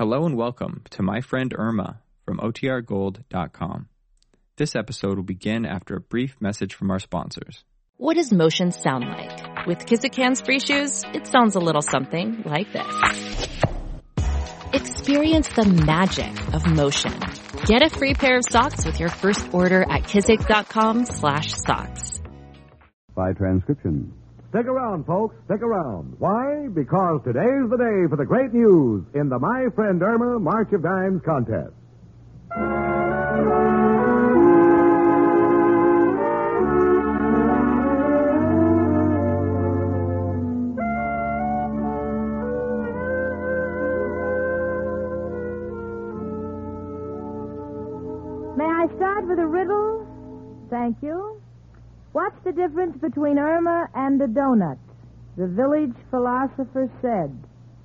Hello and welcome to My Friend Irma from OTRGold.com. This episode will begin after a brief message from our sponsors. What does motion sound like? With Kizikans free shoes, it sounds a little something like this. Experience the magic of motion. Get a free pair of socks with your first order at kizik.com slash socks. By transcription. Stick around, folks. Stick around. Why? Because today's the day for the great news in the My Friend Irma March of Dimes contest. May I start with a riddle? Thank you. What's the difference between Irma and a donut? The village philosopher said.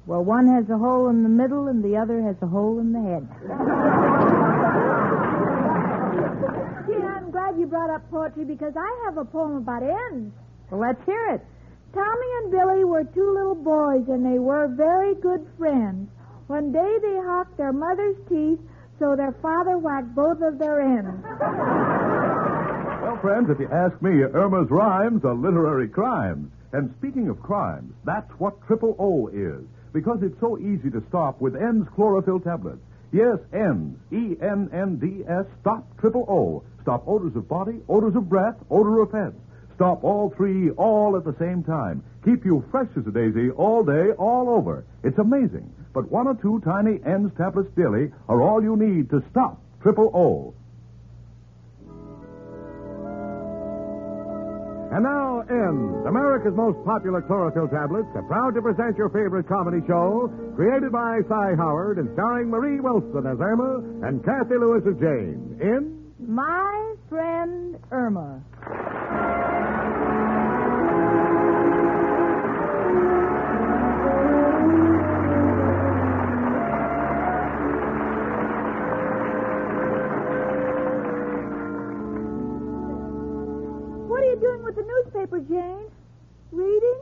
Well, one has a hole in the middle and the other has a hole in the head. Gee, I'm glad you brought up poetry because I have a poem about ends. Well, let's hear it. Tommy and Billy were two little boys, and they were very good friends. One day they hawked their mother's teeth, so their father whacked both of their ends. Friends, if you ask me, Irma's rhymes are literary crimes. And speaking of crimes, that's what Triple O is. Because it's so easy to stop with Ennds chlorophyll tablets. Yes, Ennds. E-N-N-D-S. Stop Triple O. Stop odors of body, odors of breath, odor of head. Stop all three all at the same time. Keep you fresh as a daisy all day, all over. It's amazing. But one or two tiny Ennds tablets daily are all you need to stop Triple O. And now, Ennds, America's most popular chlorophyll tablets, are proud to present your favorite comedy show, created by Cy Howard and starring Marie Wilson as Irma and Kathy Lewis as Jane, in My friend Irma. Jane? Reading?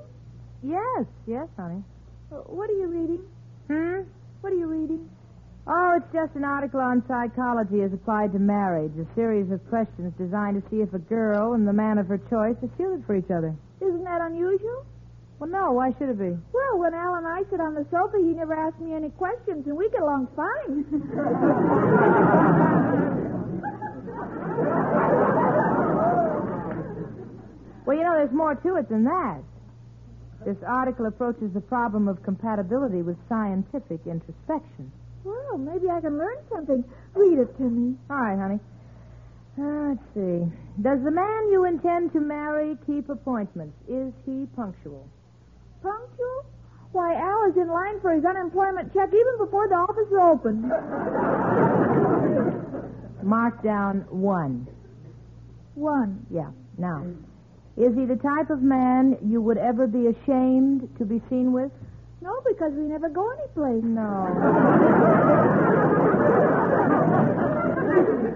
Yes, yes, honey. Uh, What are you reading? Hmm? What are you reading? Oh, it's just an article on psychology as applied to marriage. A series of questions designed to see if a girl and the man of her choice are suited for each other. Isn't that unusual? Well, no, why should it be? Well, when Al and I sit on the sofa, he never asks me any questions, and we get along fine. Well, you know, there's more to it than that. This article approaches the problem of compatibility with scientific introspection. well, maybe I can learn something. Read it to me. All right, honey. Uh, let's see. Does the man you intend to marry keep appointments? Is he punctual? Punctual? Why, Al is in line for his unemployment check even before the office is open. Mark down one. One. Yeah. Now, is he the type of man you would ever be ashamed to be seen with? No, because we never go anyplace. No.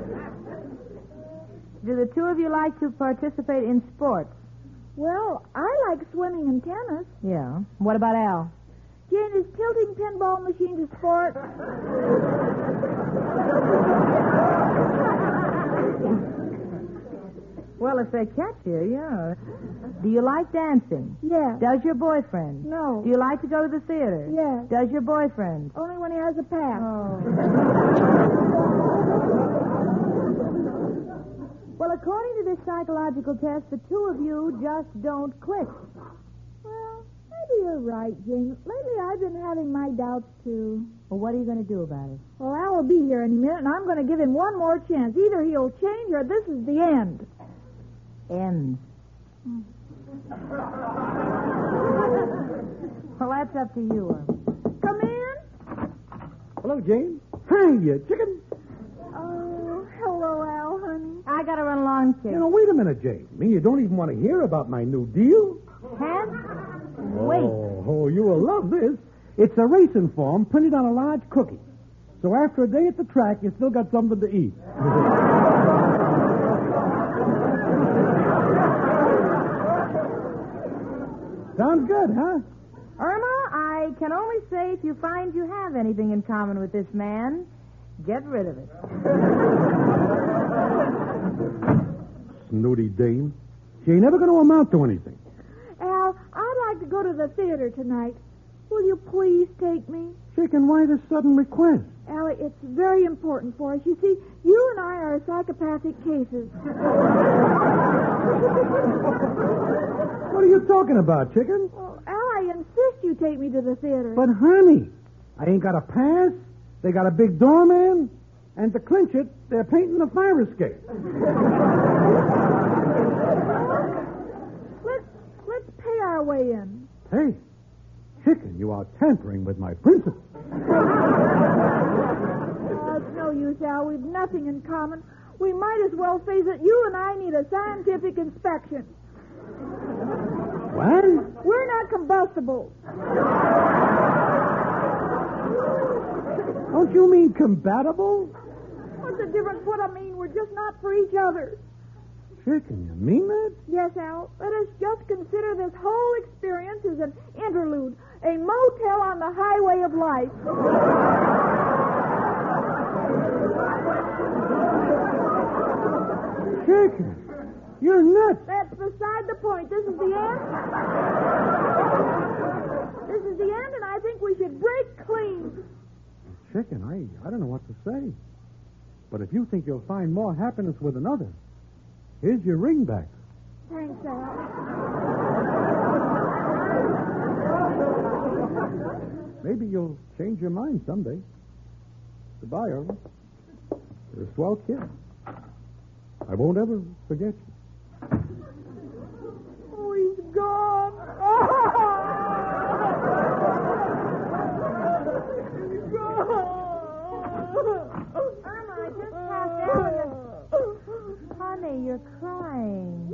Do the two of you like to participate in sports? Well, I like swimming and tennis. Yeah. What about Al? Jane, is tilting pinball machines a sport? Well, if they catch you, yeah. Do you like dancing? Yeah. Does your boyfriend? No. Do you like to go to the theater? Yeah. Does your boyfriend? Only when he has a pass. Oh. Well, according to this psychological test, the two of you just don't click. Well, maybe you're right, Jane. Lately, I've been having my doubts, too. Well, what are you going to do about it? Well, Al will be here any minute, and I'm going to give him one more chance. Either he'll change or this is the end. Ends. well, that's up to you. Irma. Come in. Hello, Jane. Hey, you chicken. Oh, hello, Al, honey. I got to run along, kid. You know, wait a minute, Jane. Me, you don't even want to hear about my new deal. Hank? Wait. Oh, oh, you will love this. It's a racing form printed on a large cookie. So after a day at the track, you still got something to eat. Sounds good, huh? Irma, I can only say if you find you have anything in common with this man, get rid of it. Snooty dame. She ain't never going to amount to anything. Al, I'd like to go to the theater tonight. Will you please take me? Chicken, why this sudden request? Allie, it's very important for us. You see, you and I are psychopathic cases. What are you talking about, chicken? Well, Al, I insist you take me to the theater. But, honey, I ain't got a pass. They got a big doorman. And to clinch it, they're painting the fire escape. let's let's pay our way in. Hey, chicken, you are tampering with my principles. Oh, it's no use, Al. We've nothing in common. We might as well face it. You and I need a scientific inspection. What? We're not combustibles. Don't you mean compatible? What's the difference? What I mean, we're just not for each other. Chicken, you mean that? Yes, Al. Let us just consider this whole experience as an interlude, a motel on the highway of life. Chicken, you're nuts. That's beside the point. This is the end. This is the end, and I think we should break clean. Chicken, I, I don't know what to say. But if you think you'll find more happiness with another, here's your ring back. Thanks, Al. Maybe you'll change your mind someday. Goodbye, Earl. You're a swell kid. I won't ever forget you. Oh, gone. gone. Irma, I just passed Elliot. Honey, you're crying.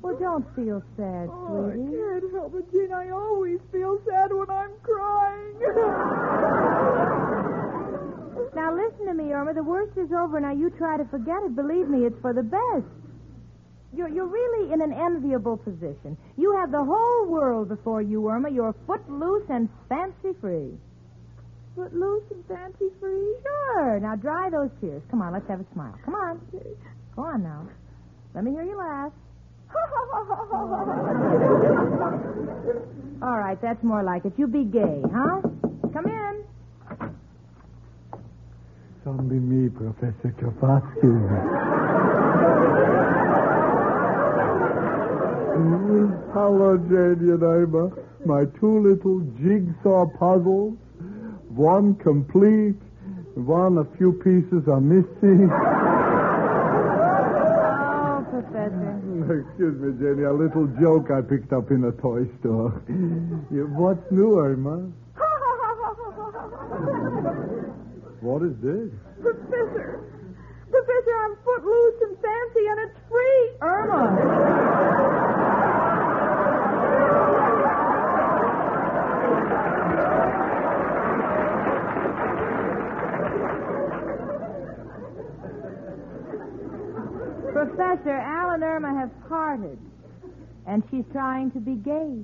Well, don't feel sad, Oh, I sweetie. can't help it, Gene. I always feel sad when I'm crying. Now listen to me, Irma. The worst is over. Now you try to forget it. Believe me, it's for the best. You're you're really in an enviable position. You have the whole world before you, Irma. You're footloose and fancy free. Foot loose and fancy free. Sure. Now dry those tears. Come on, let's have a smile. Come on. Go on now. Let me hear you laugh. All right, that's more like it. You be gay, huh? Come in. It's only me, Professor Tchaikovsky. Hello, Janie and Irma. My two little jigsaw puzzles. One complete, one a few pieces are missing. Oh, Professor. Excuse me, Jenny, a little joke I picked up in a toy store. Yeah, What's new, Irma? What is this? Professor. Professor, I'm footloose and fancy, and it's free. Irma. Professor, Al and Irma have parted, and she's trying to be gay.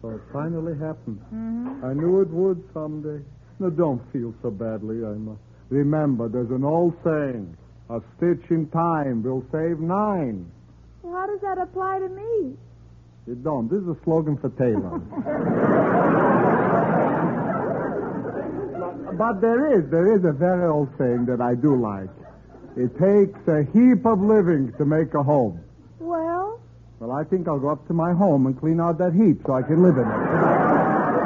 So it finally happened. Mm-hmm. I knew it would someday. Now, don't feel so badly, Irma. Remember, there's an old saying, a stitch in time will save nine. Well, how does that apply to me? It don't. This is a slogan for Taylor. but there is, there is a very old saying that I do like. It takes a heap of living to make a home. Well, Well, I think I'll go up to my home and clean out that heap so I can live in it.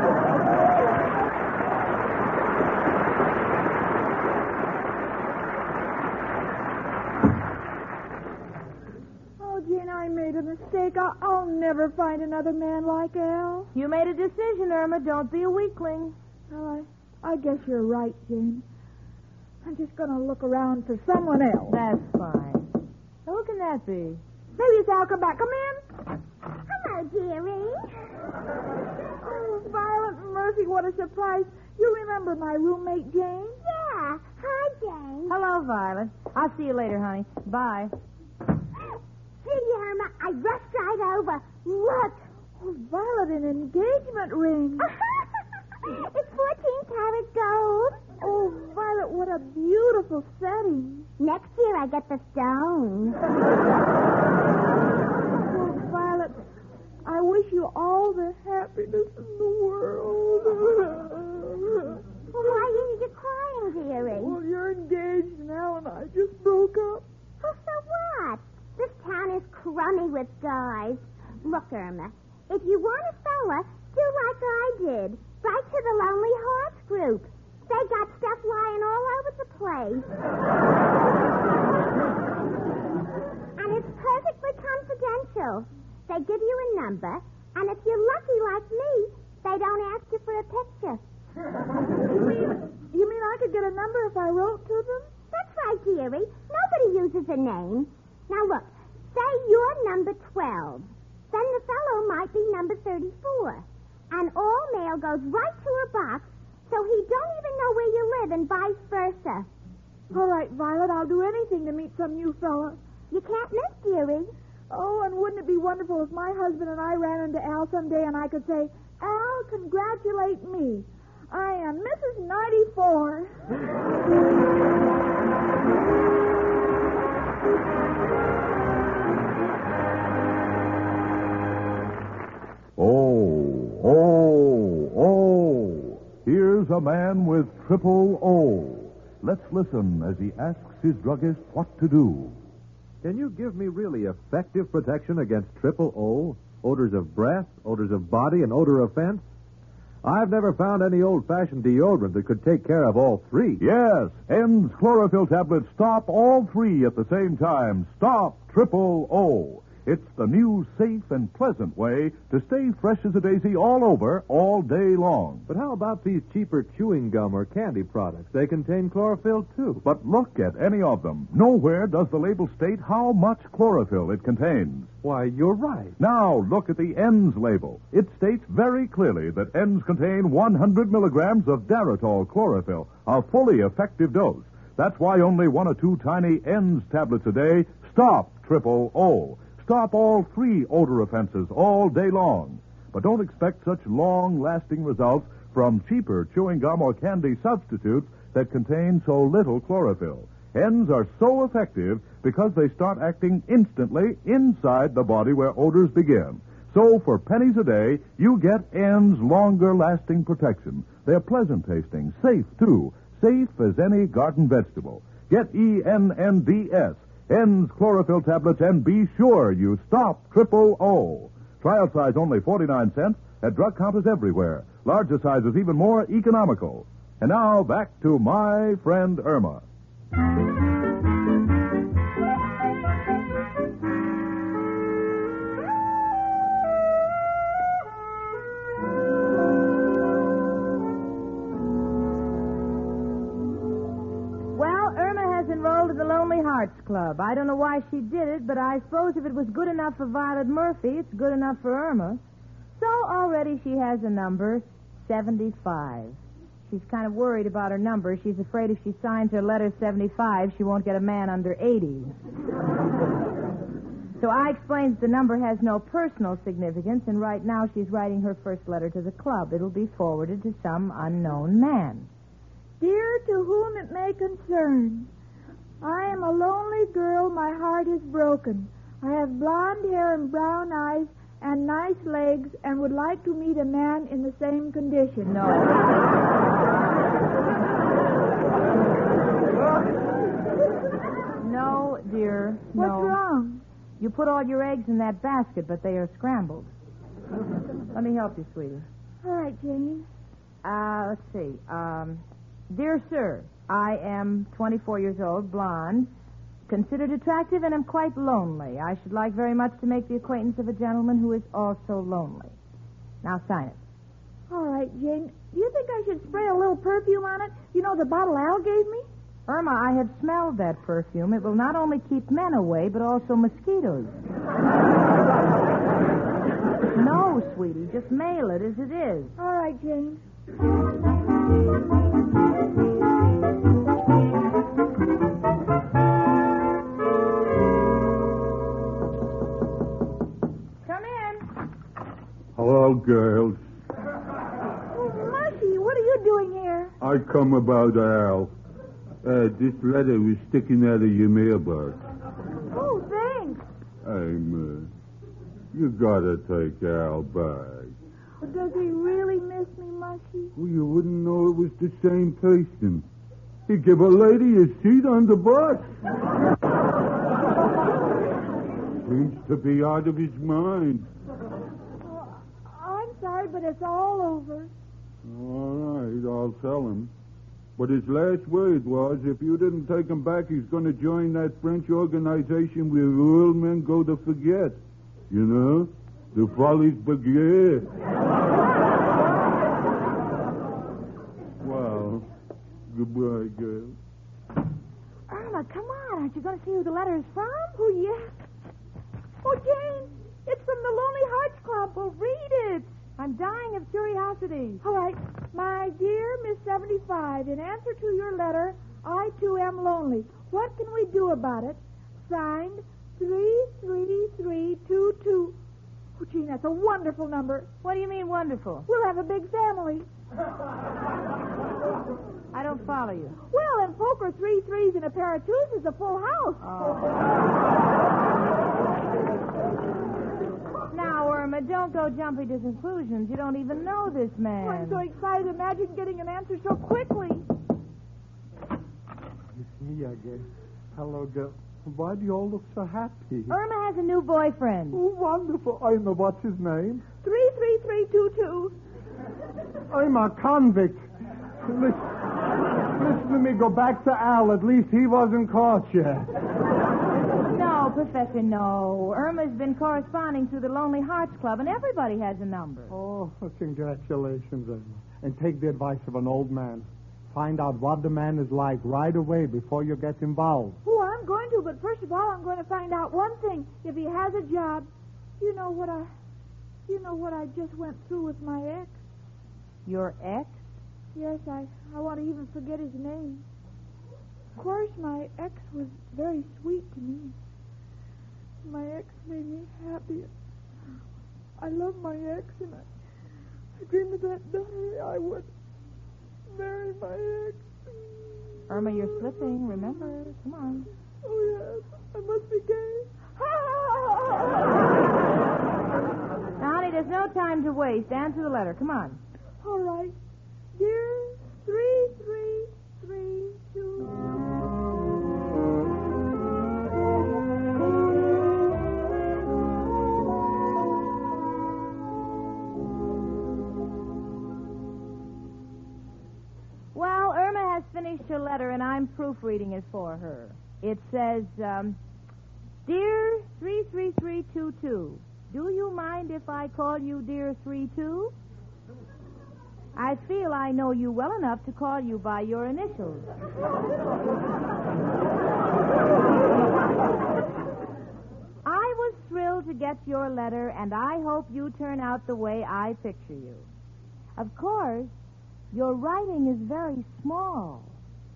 oh, Gene, I made a mistake. I'll, I'll never find another man like Al. You made a decision, Irma. Don't be a weakling. Well, I, I guess you're right, Jane. I'm just going to look around for someone else. That's fine. Now, who can that be? Maybe it's Al. Come back. Come in. Hello, dearie. Oh, Violet Murphy, what a surprise. You remember my roommate, Jane? Yeah. Hi, Jane. Hello, Violet. I'll see you later, honey. Bye. Gee, Irma, I rushed right over. Look. Oh, Violet, an engagement ring. It's 14 karat gold. Oh, Violet, what a beautiful setting. Next year I get the stone. Oh, Violet, I wish you all the happiness in the world. Well, why are you crying, dearie? well, you're engaged now, and I just broke up. Oh, so what? This town is crummy with guys. Look, Irma, if you want a fella, do like I did. Write to the Lonely Hearts Group. They got stuff lying all over the place. and it's perfectly confidential. They give you a number, and if you're lucky like me, they don't ask you for a picture. You mean, you mean I could get a number if I wrote to them? That's right, dearie. Nobody uses a name. Now look, say you're number 12. Then the fellow might be number 34. And all mail goes right to a box, so he don't even know where you live and vice versa. All right, Violet, I'll do anything to meet some new fella. You can't miss, dearie. Oh, and wouldn't it be wonderful if my husband and I ran into Al someday and I could say, Al, congratulate me. I am Mrs. 94. Here's a man with triple O. Let's listen as he asks his druggist what to do. Can you give me really effective protection against triple O? Odors of breath, odors of body, and odor of fence? I've never found any old fashioned deodorant that could take care of all three. Yes, Ennds chlorophyll tablets stop all three at the same time. Stop triple O. It's the new, safe, and pleasant way to stay fresh as a daisy all over, all day long. But how about these cheaper chewing gum or candy products? They contain chlorophyll, too. But look at any of them. Nowhere does the label state how much chlorophyll it contains. Why, you're right. Now, look at the Ennds label. It states very clearly that Ennds contain 100 milligrams of Daratol chlorophyll, a fully effective dose. That's why only one or two tiny Ennds tablets a day stop triple O. Stop all three odor offenses all day long. But don't expect such long lasting results from cheaper chewing gum or candy substitutes that contain so little chlorophyll. Ennds are so effective because they start acting instantly inside the body where odors begin. So for pennies a day, you get N's longer lasting protection. They're pleasant tasting, safe too, safe as any garden vegetable. Get E E-N-N-D-S, Ennds chlorophyll tablets, and be sure you stop triple O. Trial size only 49 cents at drug counters everywhere. Larger sizes even more economical. And now back to my friend Irma. Hearts Club. I don't know why she did it, but I suppose if it was good enough for Violet Murphy, it's good enough for Irma. So already she has a number, 75. She's kind of worried about her number. She's afraid if she signs her letter 75, she won't get a man under 80. so I explained that the number has no personal significance, and right now she's writing her first letter to the club. It'll be forwarded to some unknown man. Dear to whom it may concern, I am a lonely girl, my heart is broken. I have blonde hair and brown eyes and nice legs and would like to meet a man in the same condition. No. No, dear. What's wrong? You put all your eggs in that basket, but they are scrambled. Let me help you, sweetie. All right, Janie. Uh, let's see. Um, dear sir, I am 24 years old, blonde, considered attractive, and am quite lonely. I should like very much to make the acquaintance of a gentleman who is also lonely. Now sign it. All right, Jane. Do you think I should spray a little perfume on it? You know the bottle Al gave me? Irma, I have smelled that perfume. It will not only keep men away, but also mosquitoes. no, sweetie, just mail it as it is. All right, Jane. Come what are you doing here? I come about Al. Uh, this letter was sticking out of your mailbox. Oh, thanks. I'm, uh, you gotta take Al back. But does he really miss me, Mushy? Well, you wouldn't know it was the same person. He give a lady a seat on the bus. Seems to be out of his mind. Well, I'm sorry, but it's all over. All right, I'll tell him. But his last word was, if you didn't take him back, he's going to join that French organization where real men go to forget. You know? The Folies Bergère. well, goodbye, girl. Irma, come on. Aren't you going to see who the letter is from? Oh, yes. Oh, Jane, it's from the Lonely Hearts Club. Well, read it. I'm dying of curiosity. All right. My dear Miss 75, in answer to your letter, I too am lonely. What can we do about it? Signed 33322. Oh, Gene, that's a wonderful number. What do you mean wonderful? We'll have a big family. I don't follow you. Well, in poker, three threes and a pair of twos is a full house. Now, Irma, don't go jumping to conclusions. You don't even know this man. Oh, I'm so excited. Imagine getting an answer so quickly. It's me, I guess. Hello, girl. Why do you all look so happy? Irma has a new boyfriend. Oh, wonderful. I know what's his name. 33322. I'm a convict. Listen, listen to me. Go back to Al. At least he wasn't caught yet. No, Professor, no. Irma's been corresponding through the Lonely Hearts Club, and everybody has a number. Oh, congratulations, Irma. And take the advice of an old man. Find out what the man is like right away before you get involved. Oh, I'm going to, but first of all, I'm going to find out one thing. If he has a job, you know what I, you know what I just went through with my ex. Your ex? Yes, I, I want to even forget his name. Of course, my ex was very sweet to me. My ex made me happy. I love my ex, and I, I dreamed of that day I would marry my ex. Irma, you're slipping. Remember. Come on. Oh, yes. I must be gay. Now, honey, there's no time to waste. Answer the letter. Come on. All right. Dear three three her letter, and I'm proofreading it for her. It says, um, Dear 33322, do you mind if I call you Dear 32? I feel I know you well enough to call you by your initials. I was thrilled to get your letter, and I hope you turn out the way I picture you. Of course, your writing is very small.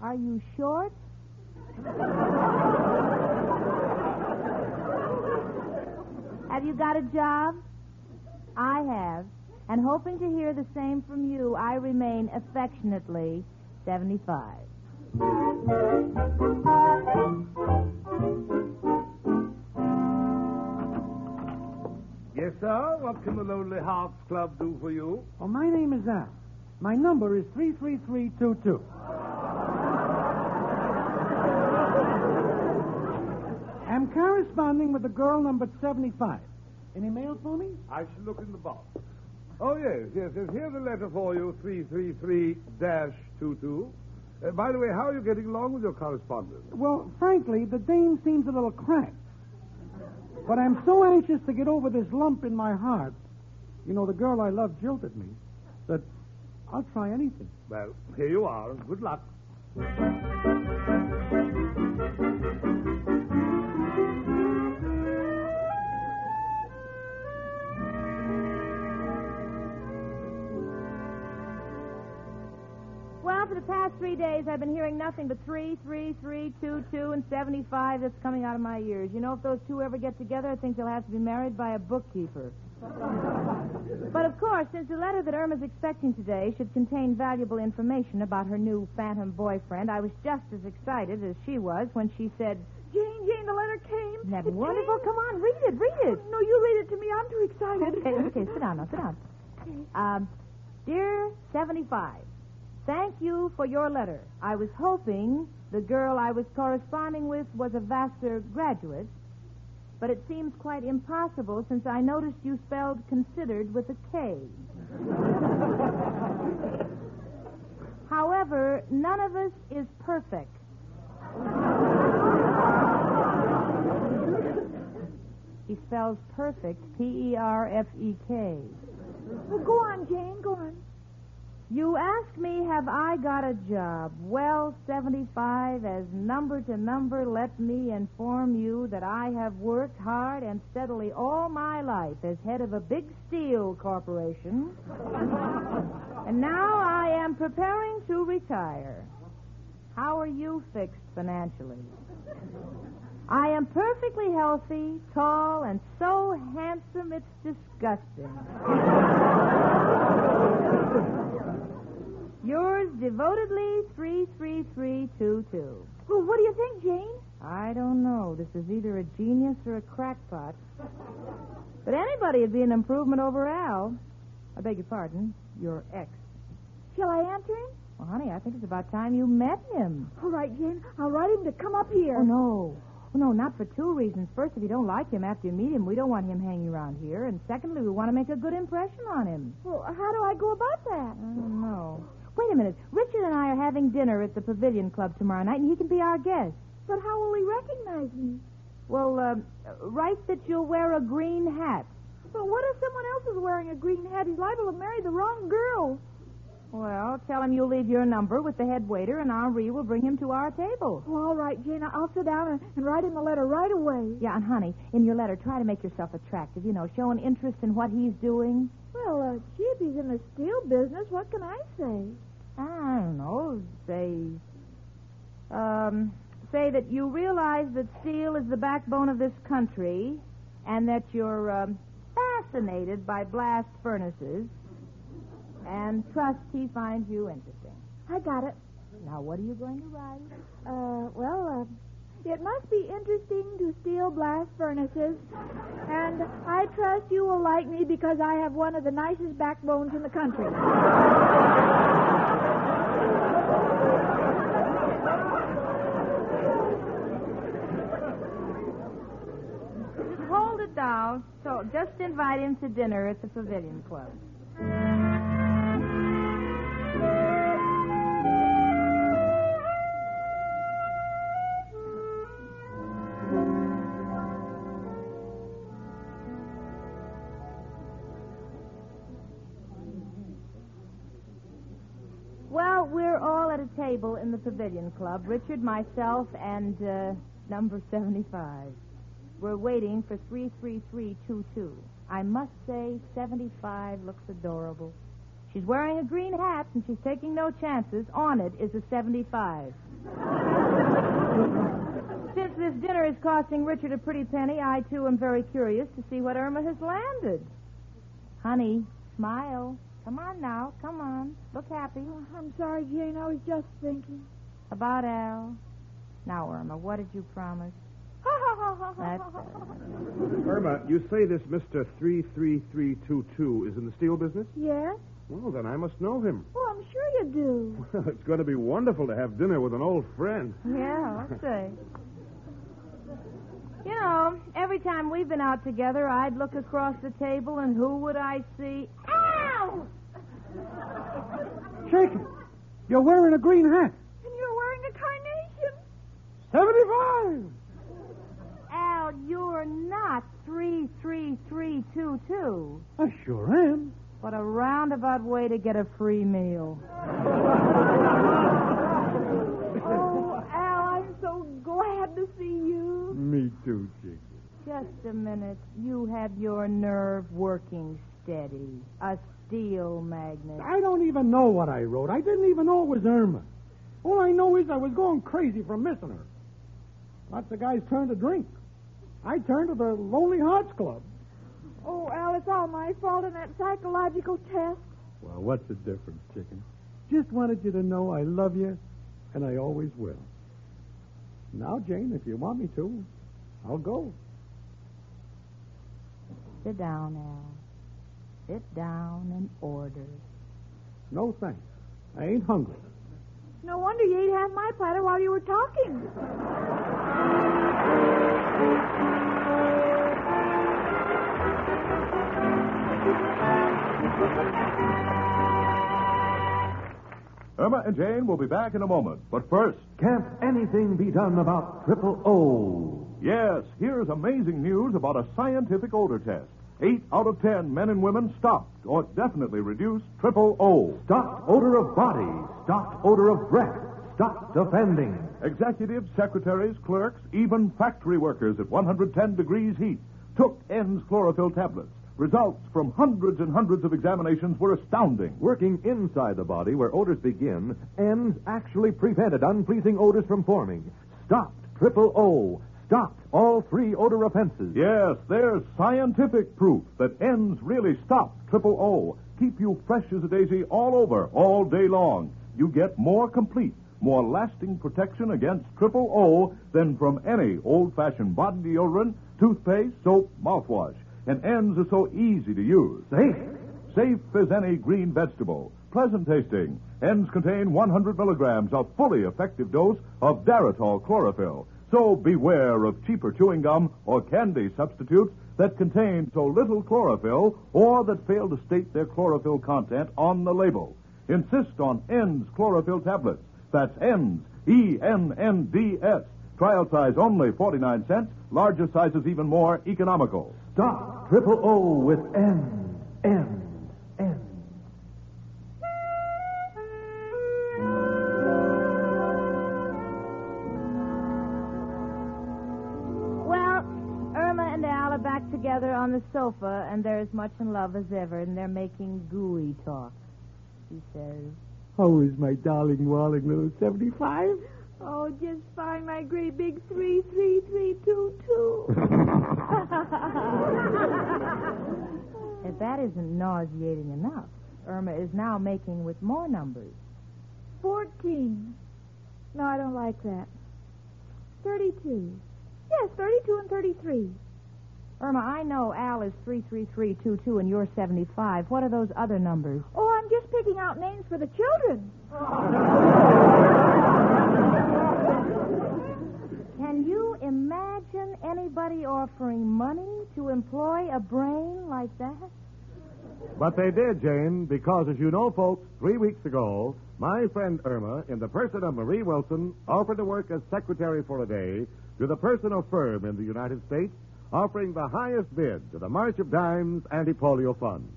Are you short? have you got a job? I have. And hoping to hear the same from you, I remain affectionately 75. Yes, sir. What can the Lonely Hearts Club do for you? Oh, my name is Al. My number is 33322. I'm corresponding with the girl number 75. Any mail for me? I shall look in the box. Oh, yes, yes, yes. Here's a letter for you, 333-22. Uh, by the way, how are you getting along with your correspondence? Well, frankly, the dame seems a little cracked. But I'm so anxious to get over this lump in my heart. You know, the girl I love jilted me. That I'll try anything. Well, here you are. Good luck. Three days, I've been hearing nothing but three, three, three, two, two, and 75 that's coming out of my ears. You know, if those two ever get together, I think they'll have to be married by a bookkeeper. but of course, since the letter that Irma's expecting today should contain valuable information about her new phantom boyfriend, I was just as excited as she was when she said, Jane, Jane, the letter came. Isn't that It wonderful? came. Come on, read it, read it. No, you read it to me. I'm too excited. Okay, okay, sit down now, sit down. Um, dear 75, thank you for your letter. I was hoping the girl I was corresponding with was a Vassar graduate, but it seems quite impossible since I noticed you spelled considered with a K. However, none of us is perfect. He spells perfect, P E R F E K. Well, go on, Jane. Go on. You ask me, have I got a job? Well, 75, as number to number, let me inform you that I have worked hard and steadily all my life as head of a big steel corporation. and now I am preparing to retire. How are you fixed financially? I am perfectly healthy, tall, and so handsome it's disgusting. devotedly, 33322. Well, what do you think, Jane? I don't know. This is either a genius or a crackpot. But anybody would be an improvement over Al. I beg your pardon, your ex. Shall I answer him? Well, honey, I think it's about time you met him. All right, Jane. I'll write him to come up here. Oh, no. Oh, no, not for two reasons. First, if you don't like him after you meet him, we don't want him hanging around here. And secondly, we want to make a good impression on him. Well, how do I go about that? I don't know. Wait a minute. Richard and I are having dinner at the Pavilion Club tomorrow night, and he can be our guest. But how will he recognize me? Well, uh, write that you'll wear a green hat. But what if someone else is wearing a green hat? He's liable to marry the wrong girl. Well, tell him you'll leave your number with the head waiter, and Henri will bring him to our table. Well, all right, Jane. I'll sit down and, and write him a letter right away. Yeah, and honey, in your letter, try to make yourself attractive. You know, show an interest in what he's doing. Well, if he's in the steel business, what can I say? I don't know. Say, um, say that you realize that steel is the backbone of this country, and that you're um, fascinated by blast furnaces, and trust he finds you interesting. I got it. Now, what are you going to write? Uh, well, uh, it must be interesting to steel blast furnaces, and I trust you will like me because I have one of the nicest backbones in the country. Hold it down. So, just invite him to dinner at the Pavilion Club. We're all at a table in the Pavilion Club. Richard, myself, and uh, number 75. We're waiting for 33322. I must say, 75 looks adorable. She's wearing a green hat and she's taking no chances. On it is a 75. Since this dinner is costing Richard a pretty penny, I too am very curious to see what Irma has landed. Honey, smile. Come on now, come on. Look happy. Oh, I'm sorry, Jane. I was just thinking. About Al. Now, Irma, what did you promise? That's it. Irma, you say this Mr. 33322 is in the steel business? Yes? Well, then I must know him. Oh, I'm sure you do. Well, it's going to be wonderful to have dinner with an old friend. Yeah, I'll say. You know, every time we've been out together, I'd look across the table, and who would I see? It. You're wearing a green hat. And you're wearing a carnation. 75. Al, you're not 33322. I sure am. What a roundabout way to get a free meal. Oh, Al, I'm so glad to see you. Me too, Chicky. Just a minute. You have your nerve working steady. A steel magnet. I don't even know what I wrote. I didn't even know it was Irma. All I know is I was going crazy from missing her. Lots of guys turn to drink. I turned to the Lonely Hearts Club. Oh, Al, it's all my fault in that psychological test. Well, what's the difference, chicken? Just wanted you to know I love you, and I always will. Now, Jane, if you want me to, I'll go. Sit down, Al. Sit down and order. No thanks. I ain't hungry. No wonder you ate half my platter while you were talking. Irma and Jane will be back in a moment. But first, Can't anything be done about triple O? yes, here's amazing news about a scientific odor test. Eight out of ten men and women stopped or definitely reduced triple O. Stopped odor of body, stopped odor of breath, stopped offending. Executives, secretaries, clerks, even factory workers at 110 degrees heat took Ennds chlorophyll tablets. Results from hundreds and hundreds of examinations were astounding. Working inside the body where odors begin, Ennds actually prevented unpleasing odors from forming. Stopped triple O. Stopped all three odor offenses. Yes, there's scientific proof that Ennds really stop triple O. Keep you fresh as a daisy all over, all day long. You get more complete, more lasting protection against triple O than from any old-fashioned body deodorant, toothpaste, soap, mouthwash. And Ennds are so easy to use. Safe. Safe as any green vegetable. Pleasant tasting. Ennds contain 100 milligrams of fully effective dose of Daratol chlorophyll. So beware of cheaper chewing gum or candy substitutes that contain so little chlorophyll or that fail to state their chlorophyll content on the label. Insist on Ennds chlorophyll tablets. That's Ennds, E-N-N-D-S. Trial size only 49 cents. Larger sizes even more economical. Stop triple O with N. N. together on the sofa, and they're as much in love as ever, and they're making gooey talk. He says, How is my darling, walling little 75? Oh, just fine, my great big three, three, three, two, two. If that isn't nauseating enough, Irma is now making with more numbers. Fourteen. No, I don't like that. Thirty-two. Yes, thirty-two and thirty-three. Irma, I know Al is 33322 and you're 75. What are those other numbers? Oh, I'm just picking out names for the children. Can you imagine anybody offering money to employ a brain like that? But they did, Jane, because as you know, folks, three weeks ago, my friend Irma, in the person of Marie Wilson, offered to work as secretary for a day to the personal firm in the United States offering the highest bid to the March of Dimes Anti-Polio Fund.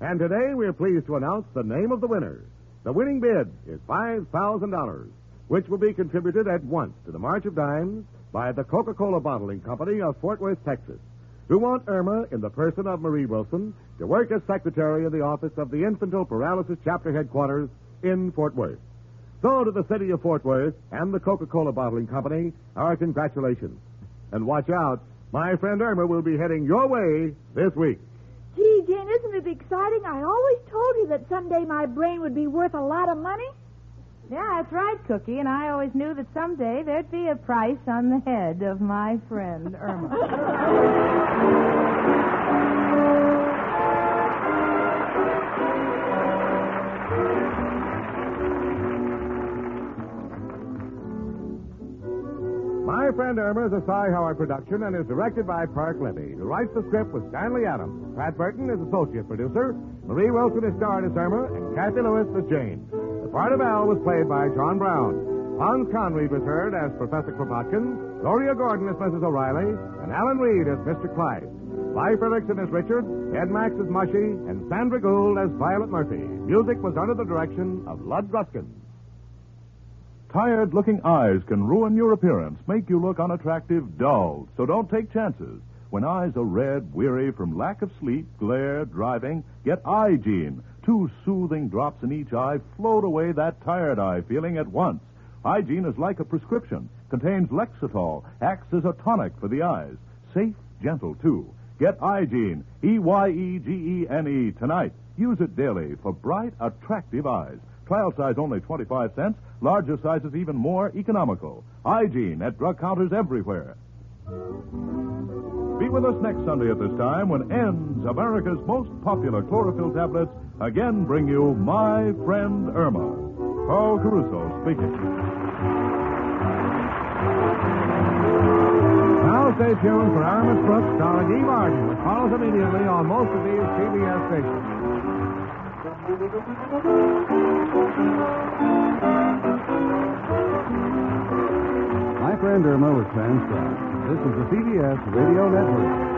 And today we're pleased to announce the name of the winner. The winning bid is $5,000, which will be contributed at once to the March of Dimes by the Coca-Cola Bottling Company of Fort Worth, Texas, who want Irma, in the person of Marie Wilson, to work as secretary in the office of the Infantile Paralysis Chapter Headquarters in Fort Worth. So to the city of Fort Worth and the Coca-Cola Bottling Company, our congratulations. And watch out, my friend Irma will be heading your way this week. Gee, Jane, isn't it exciting? I always told you that someday my brain would be worth a lot of money. Yeah, that's right, Cookie, and I always knew that someday there'd be a price on the head of my friend Irma. Friend Irma is a Cy Howard production and is directed by Parke Levy, who writes the script with Stanley Adams. Pat Burton is associate producer. Marie Wilson is starred as Irma, and Kathy Lewis as Jane. The part of Al was played by John Brown. Hans Conried was heard as Professor Kropotkin, Gloria Gordon as Mrs. O'Reilly, and Alan Reed as Mr. Clyde. Leif Erikson as Richard, Ed Max as Mushy, and Sandra Gould as Violet Murphy. Music was under the direction of Lud Gluskin. Tired looking eyes can ruin your appearance, make you look unattractive, dull. So don't take chances. When eyes are red, weary from lack of sleep, glare, driving, get Eye Gene. Two soothing drops in each eye float away that tired eye feeling at once. Eye Gene is like a prescription, contains Lexitol, acts as a tonic for the eyes. Safe, gentle, too. Get Eye Gene, E Y E G E N E, tonight. Use it daily for bright, attractive eyes. Trial size only 25 cents, larger sizes even more economical. Eye Gene at drug counters everywhere. Be with us next Sunday at this time when Ennds America's most popular chlorophyll tablets again bring you My Friend Irma. Carl Caruso speaking. Now stay tuned for Our Miss Brooks starring Eve Arden, which follows immediately on most of these CBS stations. My friend Irma was transcribed. This is the CBS Radio Network.